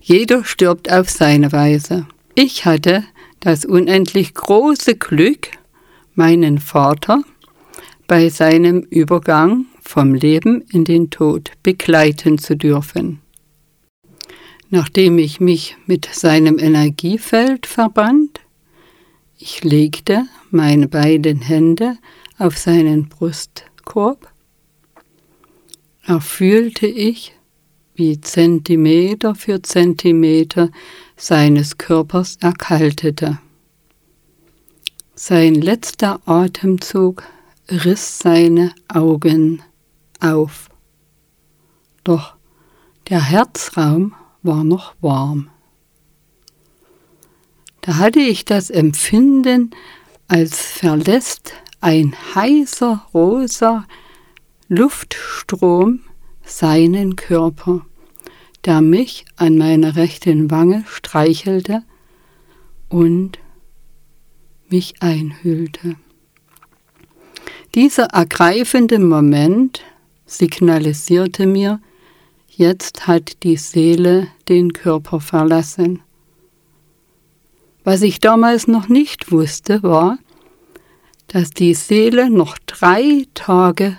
Jeder stirbt auf seine Weise. Ich hatte das unendlich große Glück, meinen Vater bei seinem Übergang vom Leben in den Tod begleiten zu dürfen. Nachdem ich mich mit seinem Energiefeld verband, ich legte meine beiden Hände auf seinen Brustkorb, erfühlte ich, wie Zentimeter für Zentimeter seines Körpers erkaltete. Sein letzter Atemzug riss seine Augen auf. Doch der Herzraum war noch warm. Da hatte ich das Empfinden, als verlässt ein heißer rosa Luftstrom seinen Körper, der mich an meiner rechten Wange streichelte und mich einhüllte. Dieser ergreifende Moment signalisierte mir, jetzt hat die Seele den Körper verlassen. Was ich damals noch nicht wusste, war, dass die Seele noch drei Tage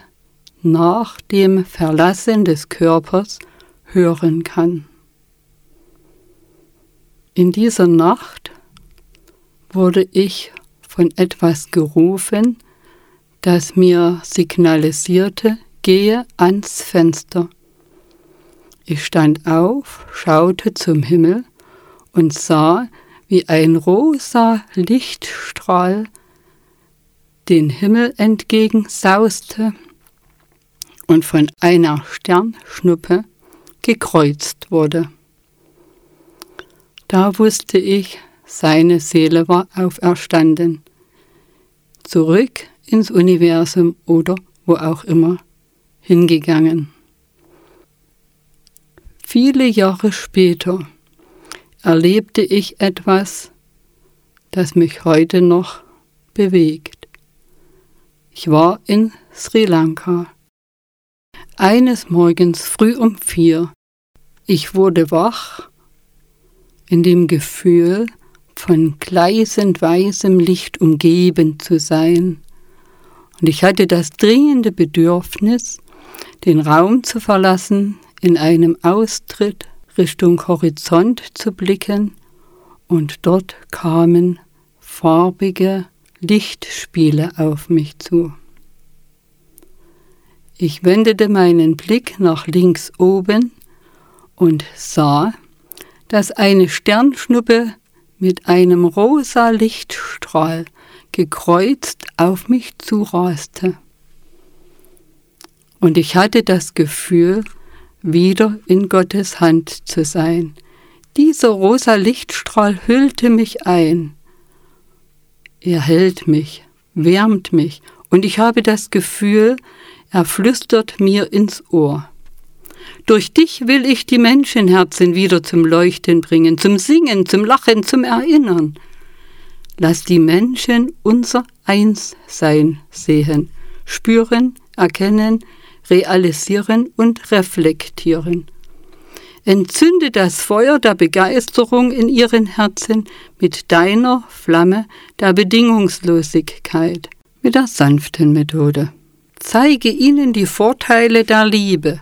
nach dem Verlassen des Körpers hören kann. In dieser Nacht wurde ich von etwas gerufen, das mir signalisierte, gehe ans Fenster. Ich stand auf, schaute zum Himmel und sah, wie ein rosa Lichtstrahl den Himmel entgegen sauste und von einer Sternschnuppe gekreuzt wurde. Da wusste ich, seine Seele war auferstanden, zurück ins Universum oder wo auch immer hingegangen. Viele Jahre später erlebte ich etwas, das mich heute noch bewegt. Ich war in Sri Lanka. Eines Morgens früh um vier. Ich wurde wach in dem Gefühl, von gleißend weißem Licht umgeben zu sein. Und ich hatte das dringende Bedürfnis, den Raum zu verlassen, in einem Austritt Richtung Horizont zu blicken, und dort kamen farbige Lichtspiele auf mich zu. Ich wendete meinen Blick nach links oben und sah, dass eine Sternschnuppe mit einem rosa Lichtstrahl gekreuzt auf mich zuraste. Und ich hatte das Gefühl, wieder in Gottes Hand zu sein. Dieser rosa Lichtstrahl hüllte mich ein. Er hält mich, wärmt mich, und ich habe das Gefühl, er flüstert mir ins Ohr. Durch dich will ich die Menschenherzen wieder zum Leuchten bringen, zum Singen, zum Lachen, zum Erinnern. Lass die Menschen unser Einssein sehen, spüren, erkennen, realisieren und reflektieren. Entzünde das Feuer der Begeisterung in ihren Herzen mit deiner Flamme der Bedingungslosigkeit, mit der sanften Methode. Zeige ihnen die Vorteile der Liebe,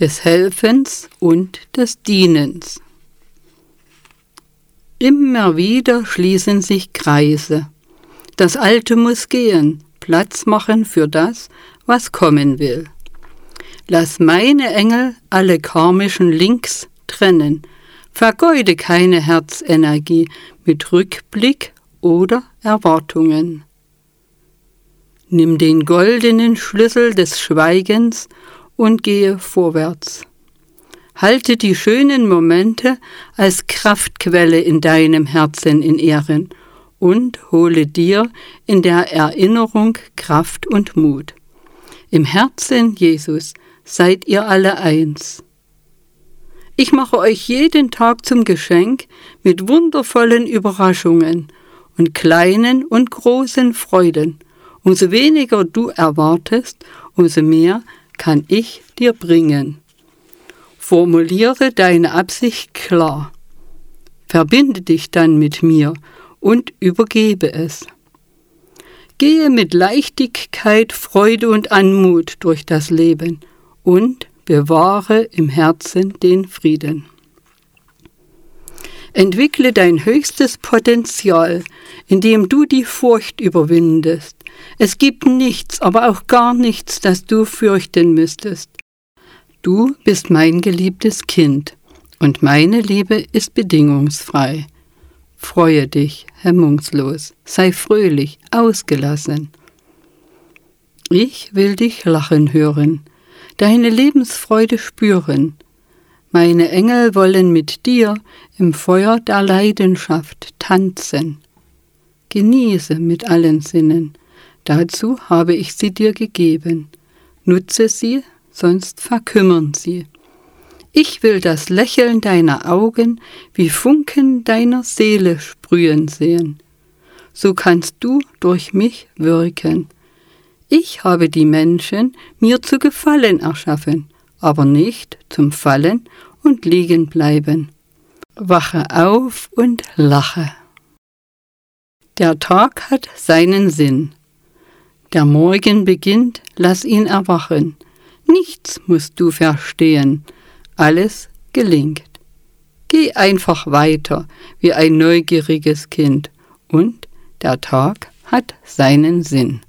des Helfens und des Dienens. Immer wieder schließen sich Kreise. Das Alte muss gehen, Platz machen für das, was kommen will. Lass meine Engel alle karmischen Links trennen. Vergeude keine Herzenergie mit Rückblick oder Erwartungen. Nimm den goldenen Schlüssel des Schweigens und gehe vorwärts. Halte die schönen Momente als Kraftquelle in deinem Herzen in Ehren und hole dir in der Erinnerung Kraft und Mut. Im Herzen Jesus seid ihr alle eins. Ich mache euch jeden Tag zum Geschenk mit wundervollen Überraschungen und kleinen und großen Freuden. Umso weniger du erwartest, umso mehr kann ich dir bringen. Formuliere deine Absicht klar. Verbinde dich dann mit mir und übergebe es. Gehe mit Leichtigkeit, Freude und Anmut durch das Leben und bewahre im Herzen den Frieden. Entwickle dein höchstes Potenzial, indem du die Furcht überwindest. Es gibt nichts, aber auch gar nichts, das du fürchten müsstest. Du bist mein geliebtes Kind, und meine Liebe ist bedingungsfrei. Freue dich, hemmungslos, sei fröhlich, ausgelassen. Ich will dich lachen hören, deine Lebensfreude spüren, meine Engel wollen mit dir im Feuer der Leidenschaft tanzen. Genieße mit allen Sinnen, dazu habe ich sie dir gegeben. Nutze sie, sonst verkümmern sie. Ich will das Lächeln deiner Augen wie Funken deiner Seele sprühen sehen. So kannst du durch mich wirken. Ich habe die Menschen mir zu gefallen erschaffen aber nicht zum Fallen und Liegen bleiben. Wache auf und lache. Der Tag hat seinen Sinn. Der Morgen beginnt, lass ihn erwachen. Nichts musst du verstehen, alles gelingt. Geh einfach weiter wie ein neugieriges Kind und der Tag hat seinen Sinn.